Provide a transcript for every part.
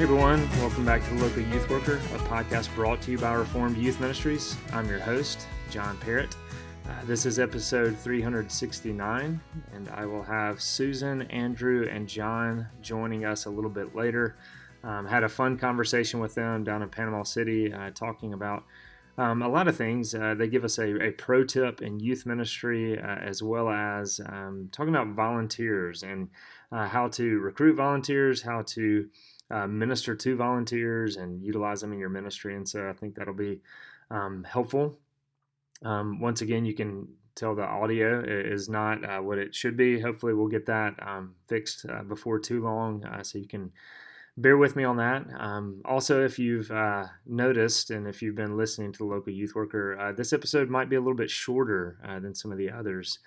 Hey everyone, welcome back to the Local Youth Worker, a podcast brought to you by Reformed Youth Ministries. I'm your host, John Perritt. Uh, this is episode 369, and I will have Susan, Andrew, and John joining us a little bit later. Um, had a fun conversation with them down in Panama City, uh, talking about um, a lot of things. Uh, they give us a, a, pro tip in youth ministry, uh, as well as um, talking about volunteers and uh, how to recruit volunteers, how to uh, minister to volunteers and utilize them in your ministry. And so I think that'll be um, helpful. Um, once again, you can tell the audio is not uh, what it should be. Hopefully, we'll get that um, fixed uh, before too long, uh, so you can bear with me on that. Um, also, if you've uh, noticed and if you've been listening to the local youth worker, uh, this episode might be a little bit shorter than some of the others.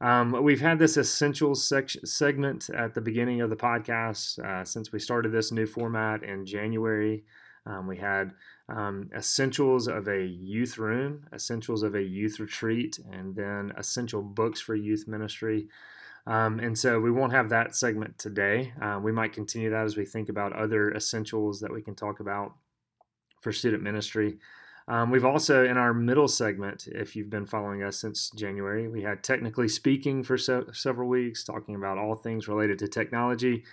Um, we've had this essentials segment at the beginning of the podcast uh, since we started this new format in January. Um, we had um, essentials of a youth room, essentials of a youth retreat, and then essential books for youth ministry. Um, and so we won't have that segment today. Uh, we might continue that as we think about other essentials that we can talk about for student ministry. Um, we've also, in our middle segment, if you've been following us since January, we had technically speaking for se- several weeks, talking about all things related to technology.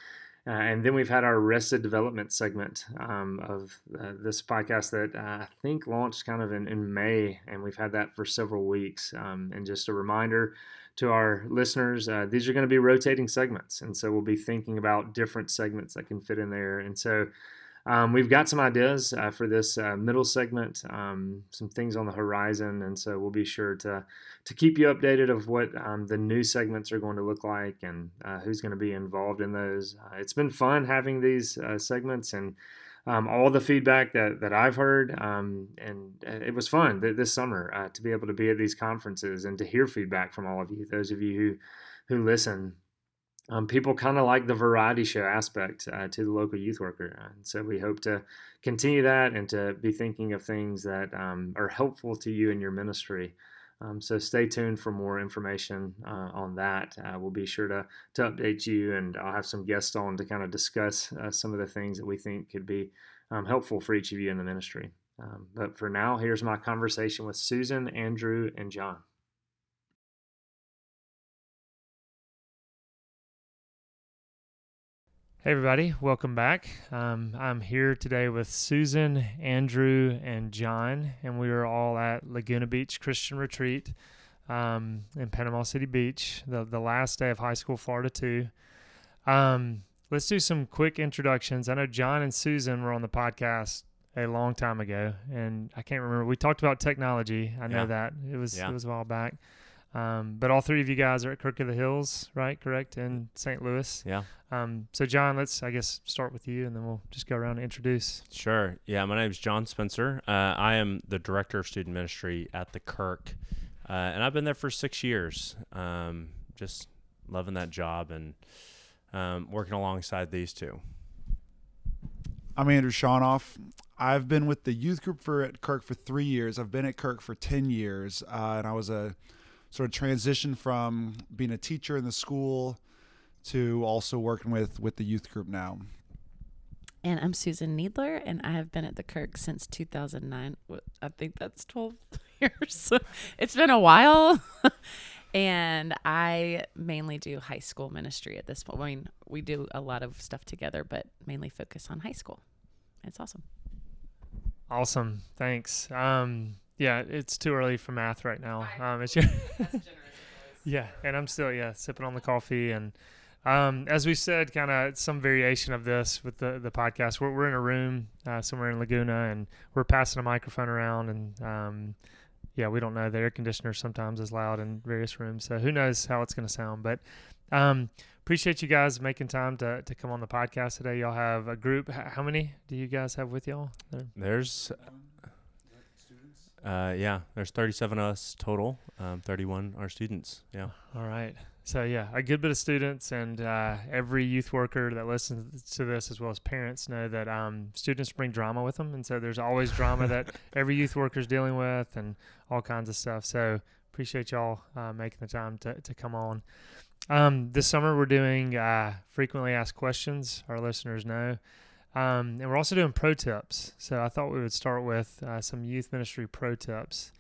Uh, and then we've had our Arrested Development segment um, of uh, this podcast that uh, I think launched kind of in, in, May, and we've had that for several weeks. Um, and just a reminder to our listeners, uh, these are going to be rotating segments. And so we'll be thinking about different segments that can fit in there. And so um, we've got some ideas uh, for this uh, middle segment, um, some things on the horizon, and so we'll be sure to to keep you updated of what um, the new segments are going to look like and uh, who's going to be involved in those. Uh, it's been fun having these uh, segments and um, all the feedback that, that I've heard, um, and uh, it was fun th- this summer to be able to be at these conferences and to hear feedback from all of you, those of you who who listen um, people kind of like the variety show aspect uh, to the local youth worker. And so we hope to continue that and to be thinking of things that um, are helpful to you in your ministry. Um, so stay tuned for more information uh, on that. Uh, we'll be sure to, to update you, and I'll have some guests on to kind of discuss uh, some of the things that we think could be um, helpful for each of you in the ministry. Um, but for now, here's my conversation with Susan, Andrew, and John. Hey, everybody, welcome back. Um, I'm here today with Susan, Andrew, and John, and we are all at Laguna Beach Christian Retreat um, in Panama City Beach, the, the last day of high school, Florida 2. Um, let's do some quick introductions. I know John and Susan were on the podcast a long time ago, and I can't remember. We talked about technology. I know yeah. that it was yeah. it was a while back. Um, but all three of you guys are at Kirk of the Hills, right? Correct in St. Louis. Yeah. Um, so John, let's I guess start with you, and then we'll just go around and introduce. Sure. Yeah. My name is John Spencer. Uh, I am the director of student ministry at the Kirk, uh, and I've been there for six years. Um, just loving that job and um, working alongside these two. I'm Andrew Shawnoff. I've been with the youth group for at Kirk for three years. I've been at Kirk for ten years, uh, and I was a sort of transition from being a teacher in the school to also working with with the youth group now. And I'm Susan Needler, and I have been at the Kirk since 2009. I think that's 12 years. it's been a while. and I mainly do high school ministry at this point. I mean, we do a lot of stuff together, but mainly focus on high school. It's awesome. Awesome. Thanks. Um, yeah, it's too early for math right now. Um, it's your yeah, and I'm still yeah sipping on the coffee and um, as we said, kind of some variation of this with the the podcast. We're we're in a room uh, somewhere in Laguna and we're passing a microphone around and um, yeah, we don't know the air conditioner sometimes is loud in various rooms, so who knows how it's going to sound. But um, appreciate you guys making time to, to come on the podcast today. Y'all have a group. How many do you guys have with y'all? There- There's, uh, yeah, there's 37 of us total. Um, 31 are students. Yeah. All right. So yeah, a good bit of students and uh, every youth worker that listens to this, as well as parents, know that um, students bring drama with them, and so there's always drama that every youth worker is dealing with, and all kinds of stuff. So appreciate y'all uh, making the time to to come on. Um, this summer we're doing uh, frequently asked questions. Our listeners know. Um, and we're also doing pro tips. So I thought we would start with uh, some youth ministry pro tips.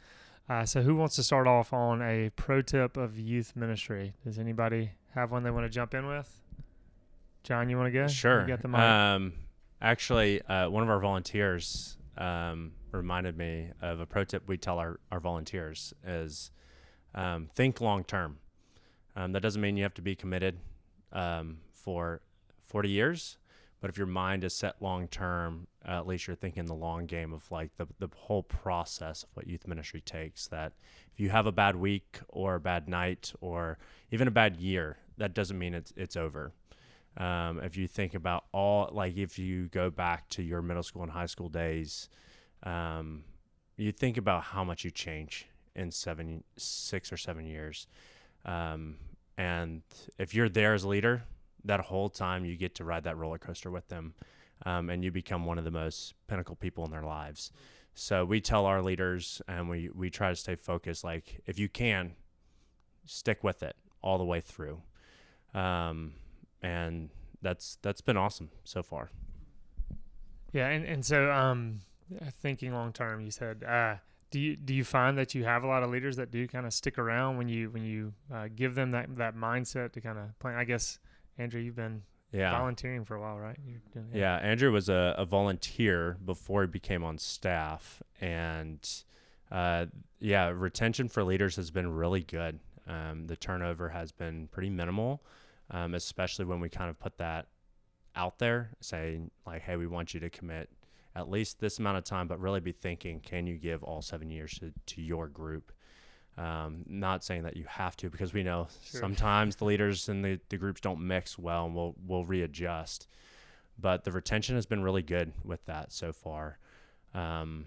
Uh, so, who wants to start off on a pro tip of youth ministry? Does anybody have one they want to jump in with? John, you want to go? Sure. You got the mic. Um, actually, uh, one of our volunteers um, reminded me of a pro tip we tell our, our volunteers is um, think long term. Um, that doesn't mean you have to be committed um, for 40 years, but if your mind is set long term, uh, at least you're thinking the long game of like the, the whole process of what youth ministry takes. That if you have a bad week or a bad night or even a bad year, that doesn't mean it's, it's over um, if you think about all like if you go back to your middle school and high school days um, you think about how much you change in seven six or seven years um, and if you're there as a leader that whole time you get to ride that roller coaster with them um, and you become one of the most pinnacle people in their lives so we tell our leaders and we, we try to stay focused like if you can stick with it all the way through um, and that's that's been awesome so far. yeah, and, and so um, thinking long term, you said, uh, do you do you find that you have a lot of leaders that do kind of stick around when you when you uh, give them that that mindset to kind of plan? I guess Andrew, you've been Yeah, volunteering for a while, right? Doing, yeah. Andrew was a, a volunteer before he became on staff, and uh, yeah, retention for leaders has been really good. Um, the turnover has been pretty minimal, um, especially when we kind of put that out there, saying like, "Hey, we want you to commit at least this amount of time, but really be thinking, can you give all seven years to, to your group?" Um, not saying that you have to, because we know Sure. sometimes the leaders and the, the groups don't mix well, and we'll we'll readjust. But the retention has been really good with that so far. Um,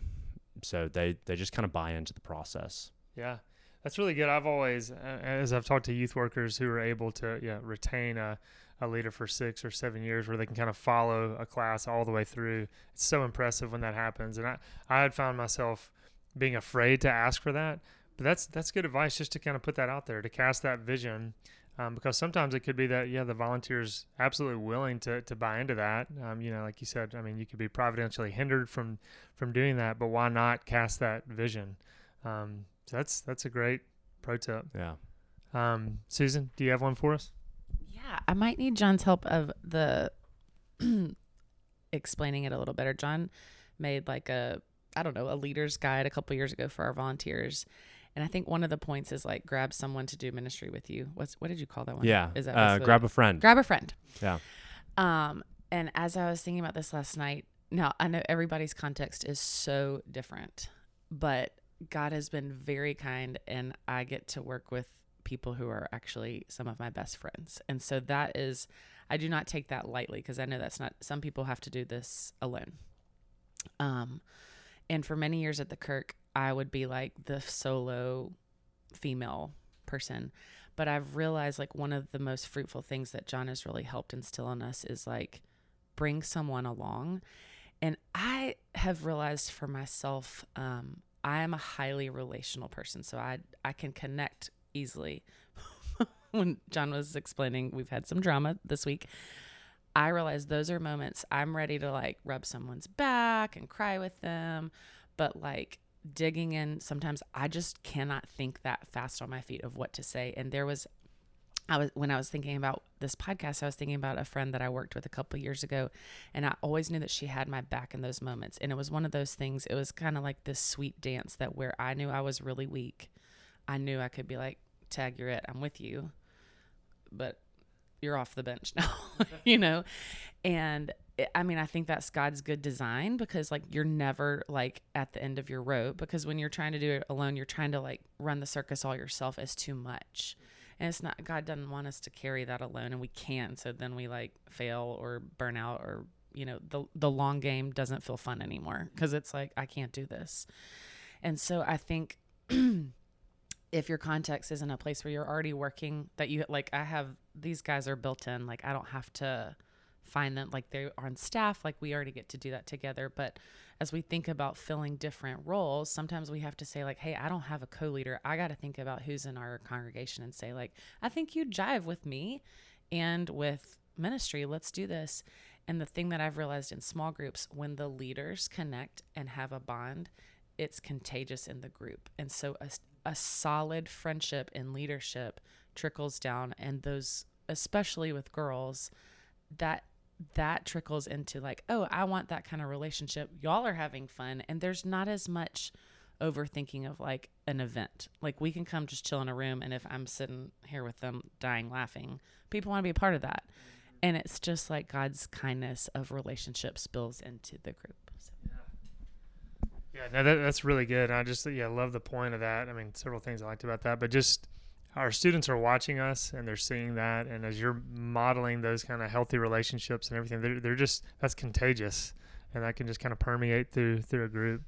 so they they just kind of buy into the process. Yeah, that's really good. I've always, as I've talked to youth workers who are able to yeah retain a, a leader for six or seven years, where they can kind of follow a class all the way through. It's so impressive when that happens, and I I had found myself being afraid to ask for that, but that's that's good advice just to kind of put that out there to cast that vision. Um, because sometimes it could be that yeah the volunteers absolutely willing to, to buy into that um, you know like you said I mean you could be providentially hindered from from doing that but why not cast that vision um, so that's that's a great pro tip. Yeah. Um, Susan, do you have one for us? Yeah, I might need John's help of the explaining it a little better. John made like a I don't know, a leader's guide a couple years ago for our volunteers. And I think one of the points is like grab someone to do ministry with you. What's what did you call that one? Yeah. Is that uh, grab a friend. grab a friend. Yeah. Um, and as I was thinking about this last night, now I know everybody's context is so different, but God has been very kind, and I get to work with people who are actually some of my best friends. And so that is, I do not take that lightly because I know that's not, some people have to do this alone. Um, and for many years at the Kirk, I would be like the solo female person. But I've realized like one of the most fruitful things that John has really helped instill in us is like bring someone along. And I have realized for myself, um, I am a highly relational person. So I I can connect easily. when John was explaining, we've had some drama this week. I realize those are moments I'm ready to like rub someone's back and cry with them. But like digging in, sometimes I just cannot think that fast on my feet of what to say. And there was, I was, when I was thinking about this podcast, I was thinking about a friend that I worked with a couple years ago. And I always knew that she had my back in those moments. And it was one of those things, it was kind of like this sweet dance that where I knew I was really weak, I knew I could be like, tag, you're it, I'm with you. But you're off the bench now, you know? And I mean, I think that's God's good design because like you're never like at the end of your rope because when you're trying to do it alone, you're trying to like run the circus all yourself is too much. And it's not God doesn't want us to carry that alone and we can't. So then we like fail or burn out or you know, the the long game doesn't feel fun anymore because it's like I can't do this. And so I think if your context isn't a place where you're already working that you like I have these guys are built in like I don't have to find them like they're on staff like we already get to do that together. But as we think about filling different roles sometimes we have to say like hey I don't have a co-leader. I got to think about who's in our congregation and say like I think you jive with me and with ministry. Let's do this and the thing that I've realized in small groups when the leaders connect and have a bond it's contagious in the group. And so a, a solid friendship and leadership trickles down. And those especially with girls that that trickles into like, oh, I want that kind of relationship. Y'all are having fun and there's not as much overthinking of like an event. Like we can come just chill in a room and if I'm sitting here with them dying laughing, people want to be a part of that. Mm-hmm. And it's just like God's kindness of relationship spills into the group. So. Yeah, no, that, that's really good. I just yeah love the point of that. I mean, several things I liked about that, but just our students are watching us and they're seeing that, and as you're modeling those kind of healthy relationships and everything, they're they're just that's contagious, and that can just kind of permeate through through a group.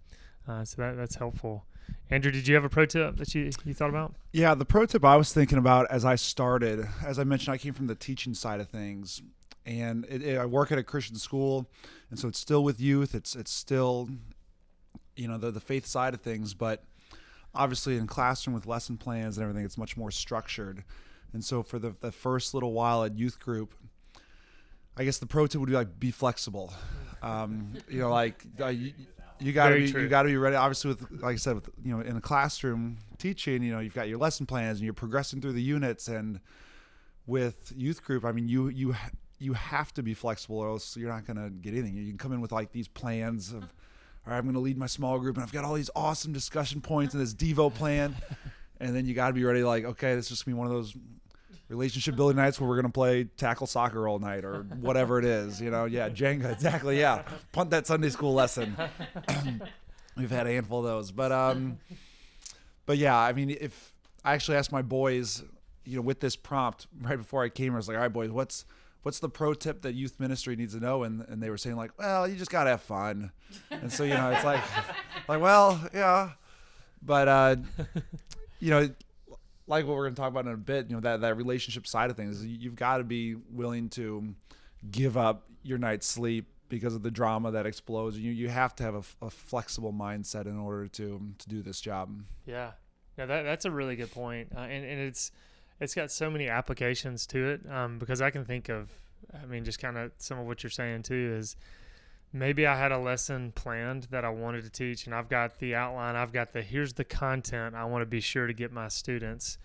Uh, so that that's helpful. Andrew, did you have a pro tip that you, you thought about? Yeah, the pro tip I was thinking about as I started, as I mentioned, I came from the teaching side of things, and it, it, I work at a Christian school, and so it's still with youth. It's it's still you know the the faith side of things, but obviously in classroom with lesson plans and everything, it's much more structured. And so for the the first little while at youth group, I guess the pro tip would be like be flexible. Um, you know, like uh, you, you got to Very be true. you got to be ready. Obviously, with like I said, with you know in a classroom teaching, you know you've got your lesson plans and you're progressing through the units. And with youth group, I mean you you you have to be flexible, or else you're not going to get anything. You can come in with like these plans of, all right, I'm going to lead my small group, and I've got all these awesome discussion points and this Devo plan, and then you got to be ready. Like, okay, this is just gonna be one of those relationship building nights where we're gonna play tackle soccer all night or whatever it is. You know, yeah, Jenga, exactly. Yeah, punt that Sunday school lesson. We've had a handful of those, but um, but yeah, I mean, if I actually asked my boys, you know, with this prompt right before I came, I was like, all right, boys, what's what's the pro tip that youth ministry needs to know? And and they were saying like, well, you just gotta have fun. And so you know, it's like, like well, yeah, but uh, you know, like what we're gonna talk about in a bit, you know, that that relationship side of things, you- you've got to be willing to give up your night's sleep because of the drama that explodes. You you have to have a flexible mindset in order to to do this job. Yeah, yeah, that that's a really good point, uh, and and it's it's got so many applications to it um, because I can think of, I mean, just kind of some of what you're saying too is maybe I had a lesson planned that I wanted to teach, and I've got the outline, I've got the here's the content I want to be sure to get my students.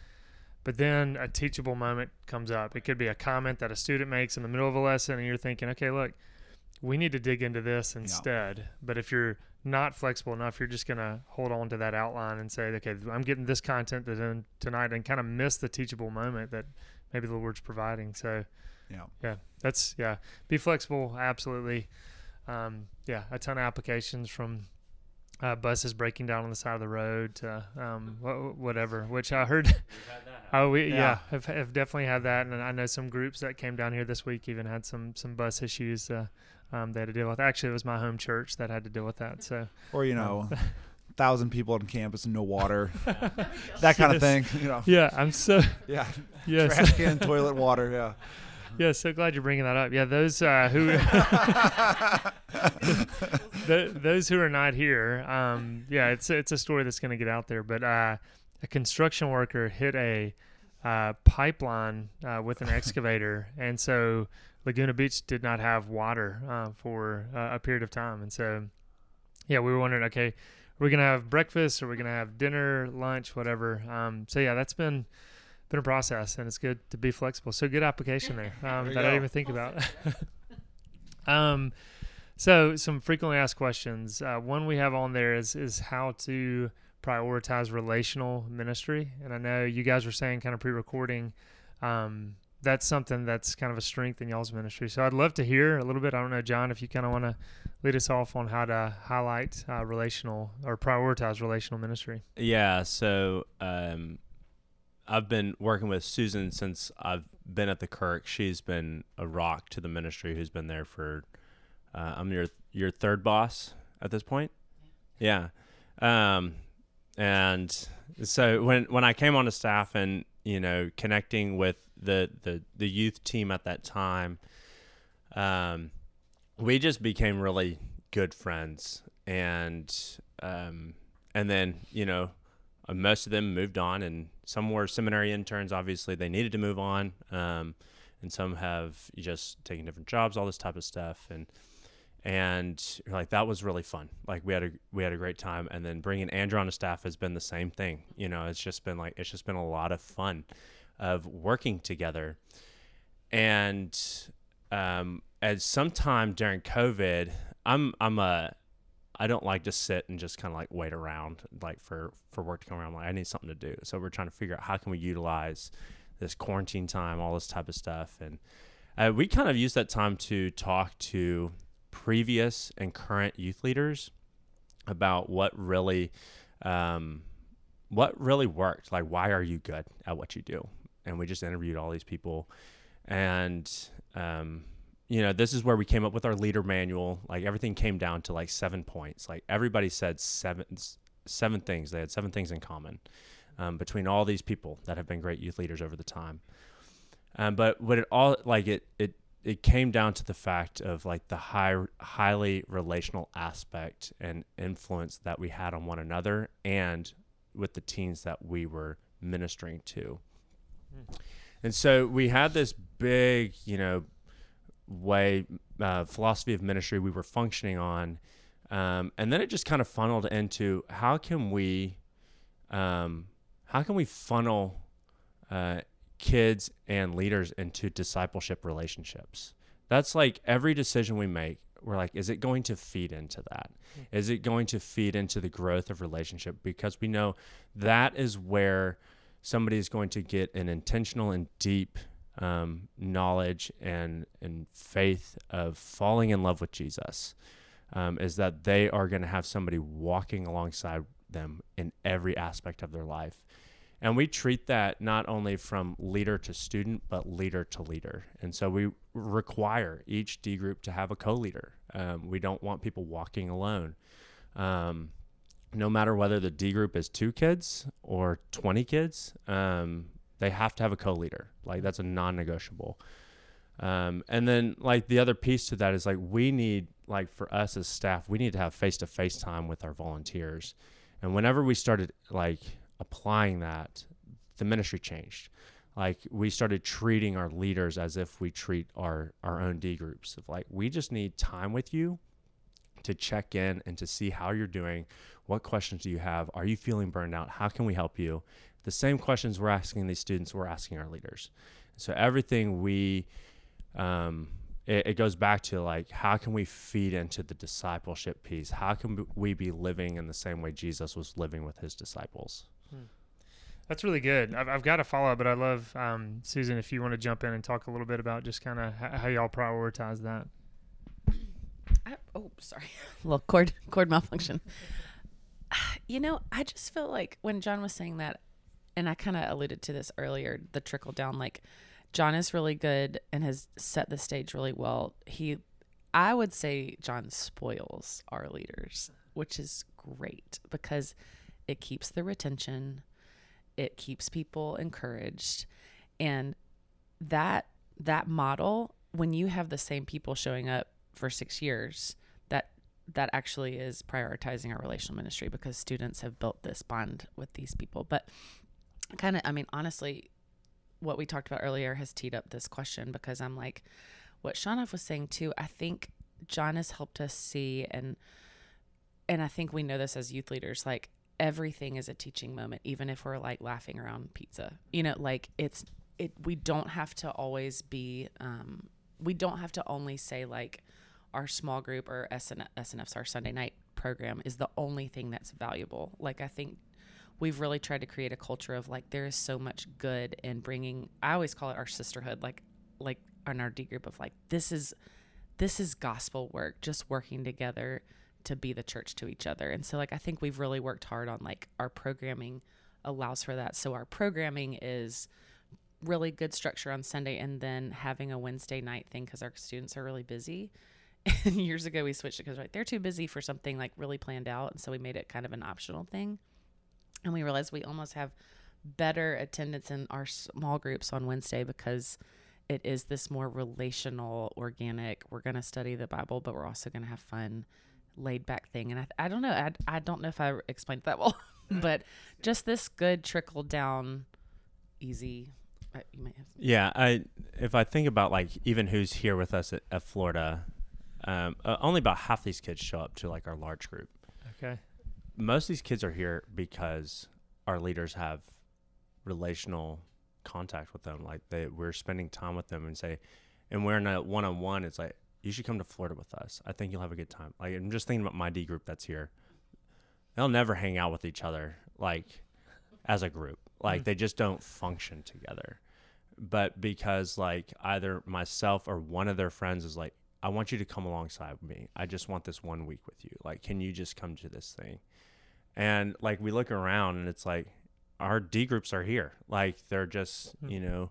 But then a teachable moment comes up. It could be a comment that a student makes in the middle of a lesson, and you're thinking, okay, look, we need to dig into this instead. But if you're not flexible enough, you're just going to hold on to that outline and say, okay, I'm getting this content to then tonight and kind of miss the teachable moment that maybe the Lord's providing. So, Yeah. yeah, that's, yeah, be flexible. Absolutely. Um, yeah, a ton of applications from uh, buses breaking down on the side of the road to um, whatever, which I heard. Oh, we yeah, Yeah. have, have definitely had that, and I know some groups that came down here this week even had some some bus issues. Uh, um, they had to deal with. Actually, it was my home church that had to deal with that. So Or you know, thousand people on campus and no water, that kind of thing. You know, yeah, I'm so yeah, yes, trash can, toilet water. Yeah. yeah, so glad you're bringing that up. Yeah, those uh, who Th those who are not here, um, yeah, it's it's a story that's going to get out there. But uh, a construction worker hit a uh, pipeline uh, with an excavator, and so Laguna Beach did not have water uh, for uh, a period of time, and so yeah, we were wondering, okay, we're we gonna have breakfast, or we're gonna have dinner, lunch, whatever. Um, so yeah, that's been been a process, and it's good to be flexible. So good application there um, There you that I didn't even think about. um, so some frequently asked questions. Uh, one we have on there is is how to prioritize relational ministry, and I know you guys were saying kind of pre-recording. Um, that's something that's kind of a strength in y'all's ministry. So I'd love to hear a little bit. I don't know, John, if you kind of want to lead us off on how to highlight uh, relational or prioritize relational ministry. Yeah, so um, I've been working with Susan since I've been at the Kirk. She's been a rock to the ministry. Who's been there for? Uh, I'm your your third boss at this point. Yeah, um, and so when when I came on the staff and you know connecting with the the the youth team at that time, um, we just became really good friends. And um, and then you know uh, most of them moved on and some were seminary interns obviously they needed to move on um, and some have just taken different jobs all this type of stuff. And and like that was really fun. Like we had a we had a great time. And then bringing andrew on the staff has been the same thing. You know it's just been like it's just been a lot of fun of working together and um at some time during covid i'm i'm a I don't like to sit and just kind of like wait around like for for work to come around. like I need something to do. So we're trying to figure out how can we utilize this quarantine time, all this type of stuff, and uh, we kind of use that time to talk to previous and current youth leaders about what really um, what really worked. Like why are you good at what you do? And we just interviewed all these people, and um, you know, this is where we came up with our leader manual. Like everything came down to like seven points. Like everybody said seven seven things. They had seven things in common um, between all these people that have been great youth leaders over the time. Um, but what it all like it it it came down to the fact of like the high highly relational aspect and influence that we had on one another and with the teens that we were ministering to. Mm. And so we had this big, you know, way uh, philosophy of ministry we were functioning on um, and then it just kind of funneled into how can we um, how can we funnel uh, kids and leaders into discipleship relationships that's like every decision we make we're like is it going to feed into that hmm. it going to feed into the growth of relationship because we know that is where somebody is going to get an intentional and deep um, knowledge and and faith of falling in love with Jesus um, is that they are going to have somebody walking alongside them in every aspect of their life. And we treat that not only from leader to student, but leader to leader. And so we require each D group to have a co leader. Um, we don't want people walking alone. Um, no matter whether the D group is two kids or 20 kids, um, they have to have a co-leader. Like that's a non-negotiable. Um, and then like the other piece to that is like we need like for us as staff, we need to have face-to-face time with our volunteers. And whenever we started like applying that, the ministry changed. Like we started treating our leaders as if we treat our our own D groups. Of like we just need time with you to check in and to see how you're doing. What questions do you have? Are you feeling burned out? How can we help you? the same questions we're asking these students, we're asking our leaders. So everything we, um, it, it, goes back to like, how can we feed into the discipleship piece? How can we be living in the same way Jesus was living with his disciples? Hmm. That's really good. I've, I've got a follow up, but I love um, Susan. If you want to jump in and talk a little bit about just kind of how y'all prioritize that. I, oh, sorry, a little cord cord malfunction. You know, I just feel like when John was saying that, and I kind of alluded to this earlier, the trickle down. Like, John is really good and has set the stage really well. He, I would say, John spoils our leaders, which is great because it keeps the retention, it keeps people encouraged, and that that model when you have the same people showing up for six years that that actually is prioritizing our relational ministry because students have built this bond with these people but kind of, I mean, honestly, what we talked about earlier has teed up this question because I'm like, what Shanoff was saying too, I think John has helped us see and and I think we know this as youth leaders, like everything is a teaching moment, even if we're like laughing around pizza. You know, like it's it we don't have to always be um we don't have to only say like our small group or SN, SNF's our Sunday night program is the only thing that's valuable. Like I think we've really tried to create a culture of like there is so much good in bringing i always call it our sisterhood like like on our d group of like this is this is gospel work just working together to be the church to each other and so like i think we've really worked hard on like our programming allows for that. So our programming is really good structure on Sunday and then having a Wednesday night thing because our students are really busy. And years ago we switched it because like they're too busy for something like really planned out, and so we made it kind of an optional thing. And we realized we almost have better attendance in our small groups on Wednesday because it is this more relational, organic. We're going to study the Bible, but we're also going to have fun, laid back thing. And I, I don't know. I, I don't know if I explained that well, but just this good trickle down, easy. uh, You might have Yeah, I if I think about like even who's here with us at, at Florida, um, uh, only about half these kids show up to like our large group. Okay. Most of these kids are here because our leaders have relational contact with them. Like they, we're spending time with them and say, and we're in a one on one. It's like you should come to Florida with us. I think you'll have a good time. Like I'm just thinking about my D group that's here. They'll never hang out with each other like as a group. Like they just don't function together. But because like either myself or one of their friends is like, I want you to come alongside me. I just want this one week with you. Like, can you just come to this thing? And like we look around and it's like our D groups are here. Like they're just, you know,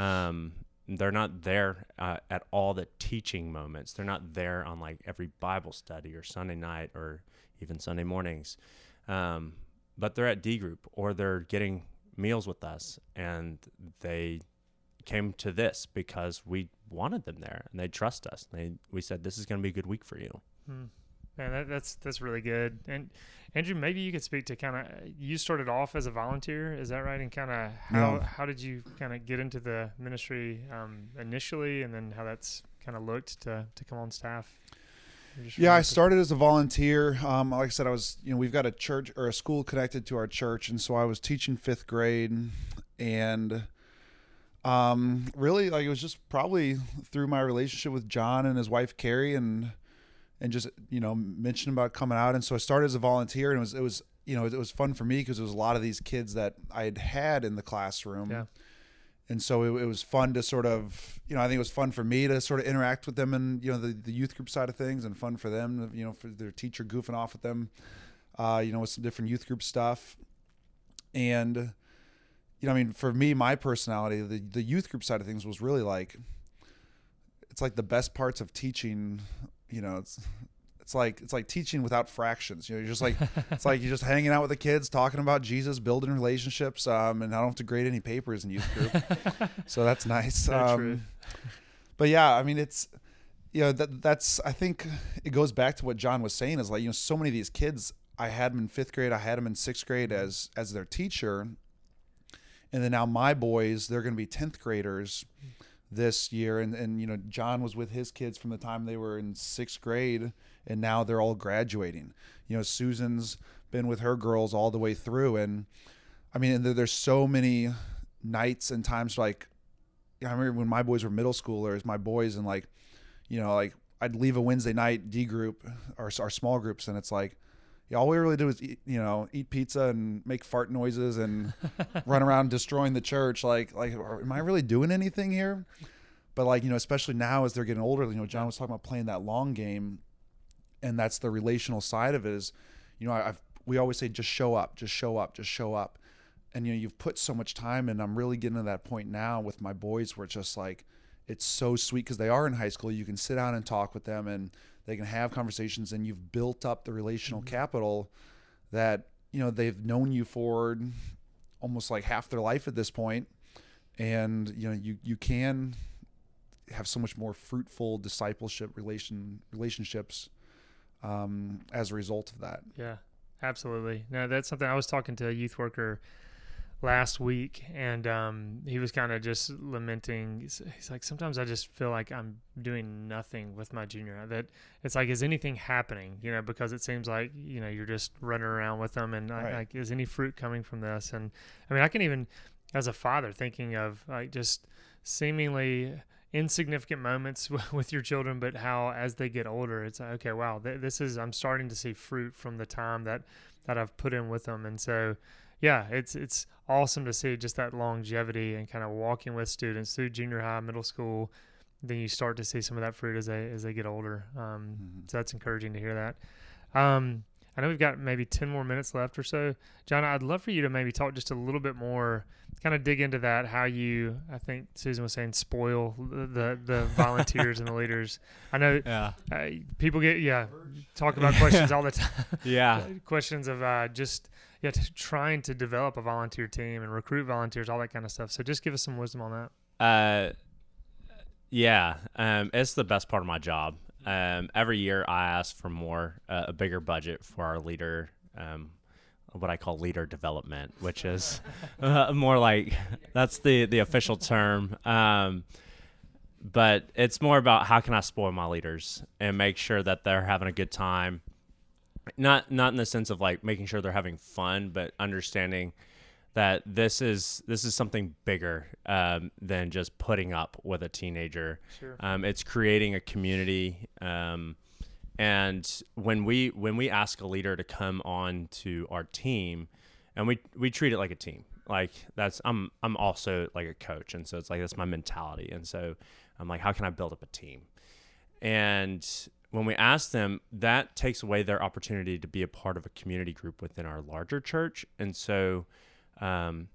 um, they're not there uh, at all the teaching moments. They're not there on like every Bible study or Sunday night or even Sunday mornings. Um, but they're at D group or they're getting meals with us and they came to this because we wanted them there and they trust us. They we said this is going to be a good week for you. Hmm. Man, that, that's that's really good. And Andrew, maybe you could speak to kind of you started off as a volunteer, is that right? And kind of how Yeah. how did you kind of get into the ministry um, initially, and then how that's kind of looked to to come on staff? Yeah, I started as a volunteer. Um, like I said, I was, you know, we've got a church or a school connected to our church, and so I was teaching fifth grade, and um, really, like it was just probably through my relationship with John and his wife Carrie, and and just you know mentioning about coming out, and so I started as a volunteer, and it was it was you know it was fun for me because it was a lot of these kids that I had had in the classroom. Yeah. And so it, it was fun to sort of, you know, I think it was fun for me to sort of interact with them and, you know, the, the youth group side of things and fun for them, you know, for their teacher goofing off with them, uh, you know, with some different youth group stuff. And, you know, I mean, for me, my personality, the, the youth group side of things was really like, it's like the best parts of teaching, you know, it's, it's like it's like teaching without fractions. You know, you're just like it's like you're just hanging out with the kids, talking about Jesus, building relationships, um, and I don't have to grade any papers in youth group, so that's nice. Um, true. But yeah, I mean, it's you know that that's I think it goes back to what John was saying is like you know so many of these kids I had them in fifth grade, I had them in sixth grade as as their teacher, and then now my boys they're going to be tenth graders this year, and and you know John was with his kids from the time they were in sixth grade, and now they're all graduating. You know Susan's been with her girls all the way through, and I mean there's so many nights and times like I remember when my boys were middle schoolers, my boys and like, you know, like I'd leave a Wednesday night D group or our small groups, and it's like, all we really do is eat, you know, eat pizza and make fart noises and run around destroying the church. Like, like, am I really doing anything here? But like, you know, especially now as they're getting older, you know, John was talking about playing that long game, and that's the relational side of it. Is, you know, I- I've we always say just show up, just show up, just show up and you know you've put so much time and i'm really getting to that point now with my boys where it's just like it's so sweet because they are in high school you can sit down and talk with them and they can have conversations and you've built up the relational capital that you know they've known you for almost like half their life at this point. point and you know you you can have so much more fruitful discipleship relation relationships um, as a result of that Yeah, absolutely. No, that's something I was talking to a youth worker last week, and um, he was kind of just lamenting. He's, he's like, sometimes I just feel like I'm doing nothing with my junior. That it's like, is anything happening? You know, because it seems like you know you're just running around with them, and I, like, is any fruit coming from this? And I mean, I can even, as a father, thinking of like just seemingly insignificant moments with your children, but how as they get older, it's like, okay, wow, th- this is I'm starting to see fruit from the time that that I've put in with them, and so yeah, it's it's awesome to see just that longevity and kind of walking with students through junior high, middle school. Then you start to see some of that fruit as they as they get older. Um, Mhm. So that's encouraging to hear that. Um, I know we've got maybe 10 more minutes left or so. John, I'd love for you to maybe talk just a little bit more, kind of dig into that, how you, I think Susan was saying, spoil the, the, the volunteers and the leaders. I know Yeah. uh, people get, yeah, talk about questions all the time. Yeah. questions of uh, just, yeah, trying to develop a volunteer team and recruit volunteers, all that kind of stuff. So just give us some wisdom on that. Uh, yeah, um, it's the best part of my job. Um, every year I ask for more, uh, a bigger budget for our leader, um, what I call leader development, which is uh, more like that's the the official term. Um, but it's more about how can I spoil my leaders and make sure that they're having a good time. Not not in the sense of like making sure they're having fun, but understanding that this is this is something bigger um, than just putting up with a teenager. Sure. Um, it's creating a community, um, and when we when we ask a leader to come on to our team, and we we treat it like a team. Like that's I'm I'm also like a coach, and so it's like that's my mentality, and so I'm like, how can I build up a team? And when we ask them, that takes away their opportunity to be a part of a community group within our larger church, and so um,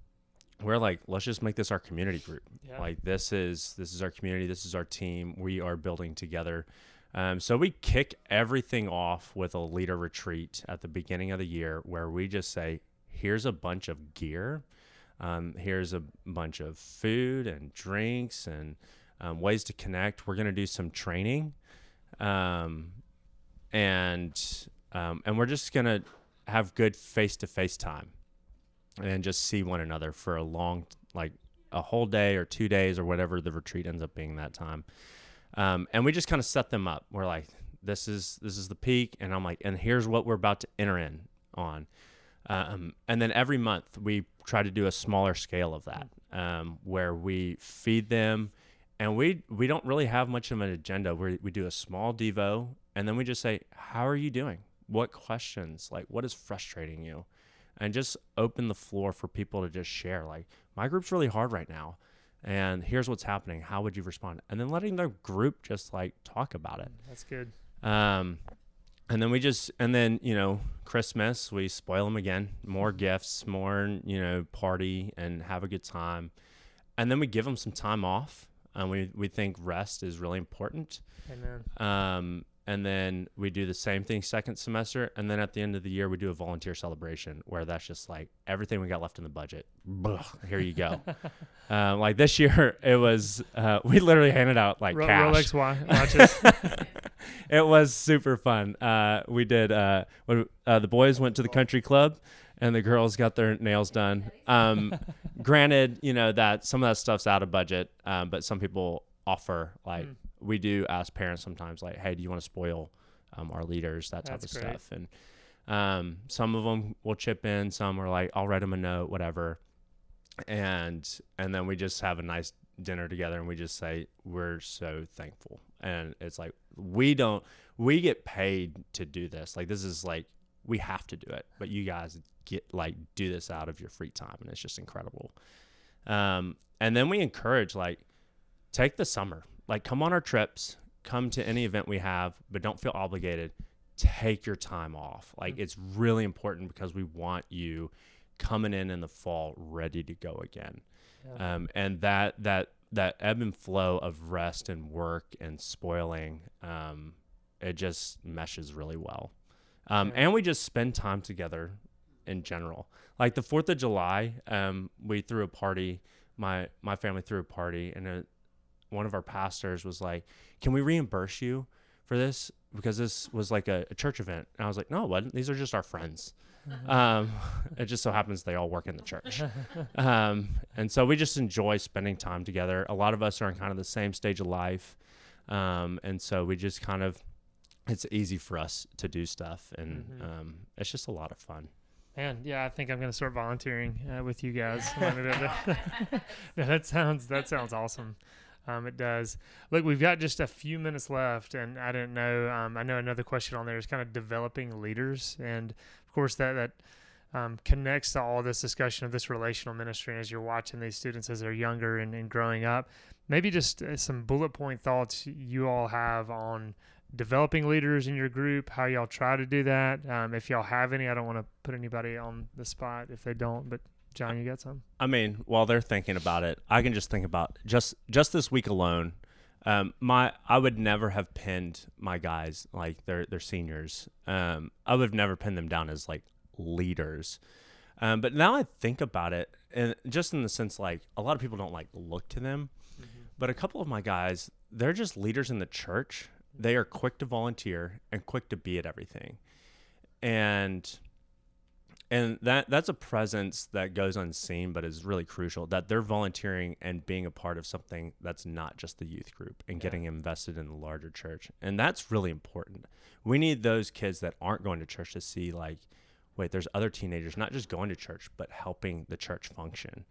we're like, let's just make this our community group. Yeah. Like this is this is our community. This is our team. We are building together. Um, so we kick everything off with a leader retreat at the beginning of the year, where we just say, here's a bunch of gear. Um, here's a bunch of food and drinks and um, ways to connect. We're going to do some training. Um, and um, and we're just to have good face to face time and just see one another for a long like a whole day or two days or whatever the retreat ends up being that time. Um, and we just kind of set them up. We're like this is this is the peak and i'm like and here's what we're about to enter in on. Um, and then every month we try to do a smaller scale of that um, where we feed them and we we don't really have much of an agenda. We we do a small devo and then we just say how are you doing? What questions? Like what is frustrating you? And just open the floor for people to just share like my group's really hard right now and here's what's happening. How would you respond? And then letting the group just like talk about it. That's good. um, and then we just and then you know christmas we spoil them again. More gifts more you know party and have a good time. And then we give them some time off and we we think rest is really important Amen. um, and then we do the same thing second semester and then at the end of the year we do a volunteer celebration where that's just like everything we got left in the budget Blah, here you go um, like this year it was uh, we literally handed out like Ro- cash Rolex wa- watches. it was super fun. Uh, we did. Uh, when, uh, the boys went to the country club, and the girls got their nails done. Um, granted, you know that some of that stuff's out of budget, um, but some people offer like Mm. we do ask parents sometimes, like, "Hey, do you want to spoil um, our leaders?" That type That's of great. stuff. And um, some of them will chip in. Some are like, "I'll write them a note, whatever." And and then we just have a nice dinner together, and we just say we're so thankful. And it's like we don't we get paid to do this. Like this is like we have to do it, but you guys get like do this out of your free time, and it's just incredible. Um, and then we encourage like take the summer, like come on our trips, come to any event we have, but don't feel obligated. Take your time off. Like it's really important because we want you coming in in the fall ready to go again. Yeah. Um, and that that that ebb and flow of rest and work and spoiling, um, it just meshes really well. Um. And we just spend time together in general. Like the Fourth of July, um, we threw a party. My my family threw a party, and uh one of our pastors was like, "Can we reimburse you for this?" Because this was like a, a church event. And I was like, "No, it wasn't. These are just our friends." Um, it just so happens they all work in the church. Um, and so we just enjoy spending time together. A lot of us are in kind of the same stage of life. Um, and so we just kind of, it's easy for us to do stuff. And Mhm. um, it's just a lot of fun. Man, yeah, I think I'm gonna start volunteering uh, with you guys. no, that sounds that sounds awesome. Um, it does. Look, we've got just a few minutes left, and I didn't know. Um, I know another question on there is kind of developing leaders, and of course that that um, connects to all this discussion of this relational ministry. As you're watching these students as they're younger and, and growing up, maybe just uh, some bullet point thoughts you all have on developing leaders in your group, how y'all try to do that. Um, if y'all have any, I don't want to put anybody on the spot if they don't, but John, you got some? I mean, while they're thinking about it, I can just think about just just this week alone. Um, my I would never have pinned my guys like they're they're seniors. Um, I would have never pinned them down as like leaders. Um, but now I think about it, and just in the sense like a lot of people don't like look to them, but a couple of my guys, they're just leaders in the church. They are quick to volunteer and quick to be at everything, and and that that's a presence that goes unseen but is really crucial that they're volunteering and being a part of something that's not just the youth group and getting invested in the larger church. And that's really important. We need those kids that aren't going to church to see like wait there's other teenagers not just going to church but helping the church function.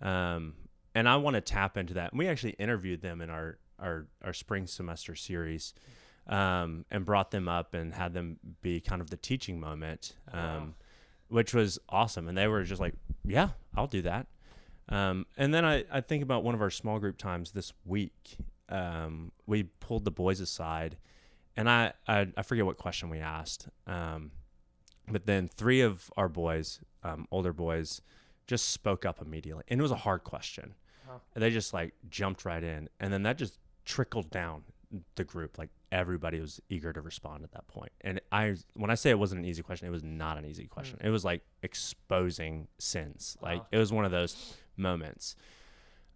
Um, and i want to tap into that. And we actually interviewed them in our our, our spring semester series um, and brought them up and had them be kind of the teaching moment um, which was awesome. And they were just like, yeah, I'll do that. Um, and then I, I think about one of our small group times this week. Um, we pulled the boys aside, and I, I, I forget what question we asked. Um, but then three of our boys, um, older boys, just spoke up immediately. And it was a hard question. Wow. And they just like jumped right in. And then that just trickled down the group. Like everybody was eager to respond at that point. And I, when I say it wasn't an easy question, it was not an easy question. It was like exposing sins. Like it was one of those moments.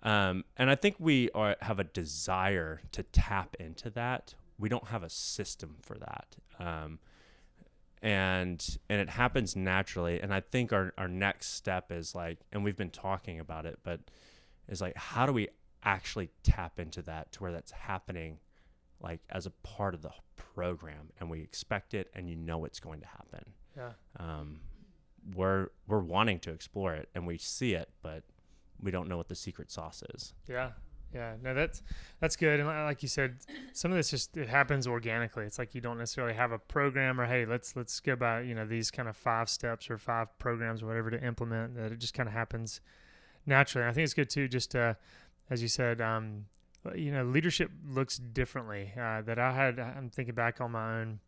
Um, and I think we are, have a desire to tap into that. We don't have a system for that. Um, and and it happens naturally. And I think our, our next step is like, and we've been talking about it, but is like, how do we actually tap into that to where that's happening like as a part of the program and we expect it and you know it's going to happen Yeah. um, we're we're wanting to explore it and we see it but we don't know what the secret sauce is Yeah. Yeah. No, that's that's good. And like you said, some of this just it happens organically. It's like you don't necessarily have a program or hey, let's let's go by you know these kind of five steps or five programs or whatever to implement. That it just kind of happens naturally. And I think it's good too, just uh, as you said, um, you know, leadership looks differently. Uh, that I had, I'm thinking back on my own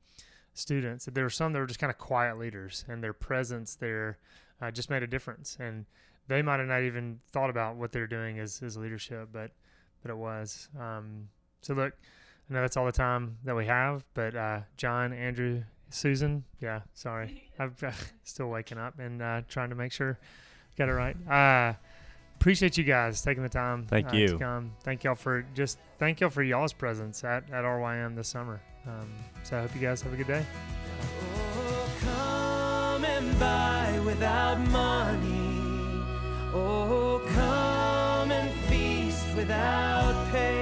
students. That there were some that were just kind of quiet leaders, and their presence there uh, just made a difference. And they might have not even thought about what they're doing as, as leadership, but but it was. Um, so look, I know that's all the time that we have, but uh, John, Andrew, Susan, yeah, sorry, I'm uh, still waking up and uh, trying to make sure I got it right. Appreciate you guys taking the time. Thank uh, to you. come. Thank y'all for just thank y'all for y'all's presence at at RYM this summer. Um, so I hope you guys have a good day. Oh, come and buy without money. Oh, come and feast without pay.